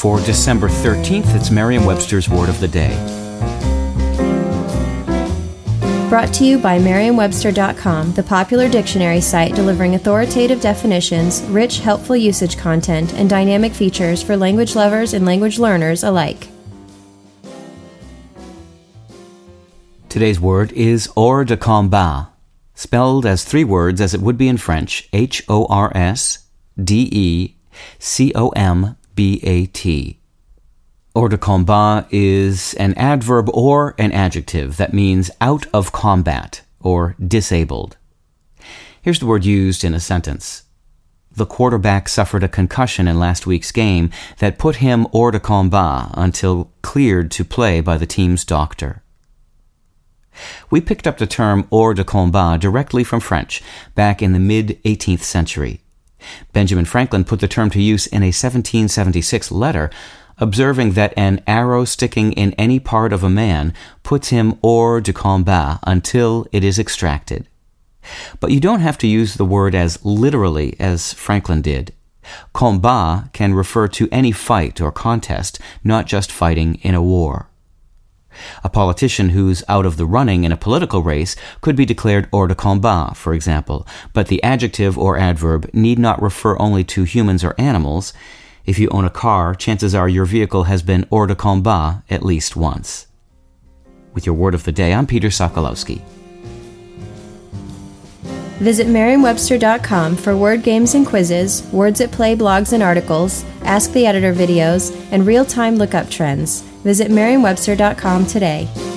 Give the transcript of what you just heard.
For December 13th, it's Merriam Webster's Word of the Day. Brought to you by Merriam-Webster.com, the popular dictionary site delivering authoritative definitions, rich, helpful usage content, and dynamic features for language lovers and language learners alike. Today's word is hors de combat, spelled as three words as it would be in French H O R S D E C O M B-A-T. Hors de combat is an adverb or an adjective that means out of combat or disabled. Here's the word used in a sentence. The quarterback suffered a concussion in last week's game that put him hors de combat until cleared to play by the team's doctor. We picked up the term hors de combat directly from French back in the mid 18th century. Benjamin Franklin put the term to use in a 1776 letter, observing that an arrow sticking in any part of a man puts him hors de combat until it is extracted. But you don't have to use the word as literally as Franklin did. Combat can refer to any fight or contest, not just fighting in a war. A politician who's out of the running in a political race could be declared hors de combat, for example, but the adjective or adverb need not refer only to humans or animals. If you own a car, chances are your vehicle has been hors de combat at least once. With your word of the day, I'm Peter Sokolowski. Visit Merriam-Webster.com for word games and quizzes, words at play blogs and articles, Ask the Editor videos, and real-time lookup trends. Visit Merriam-Webster.com today.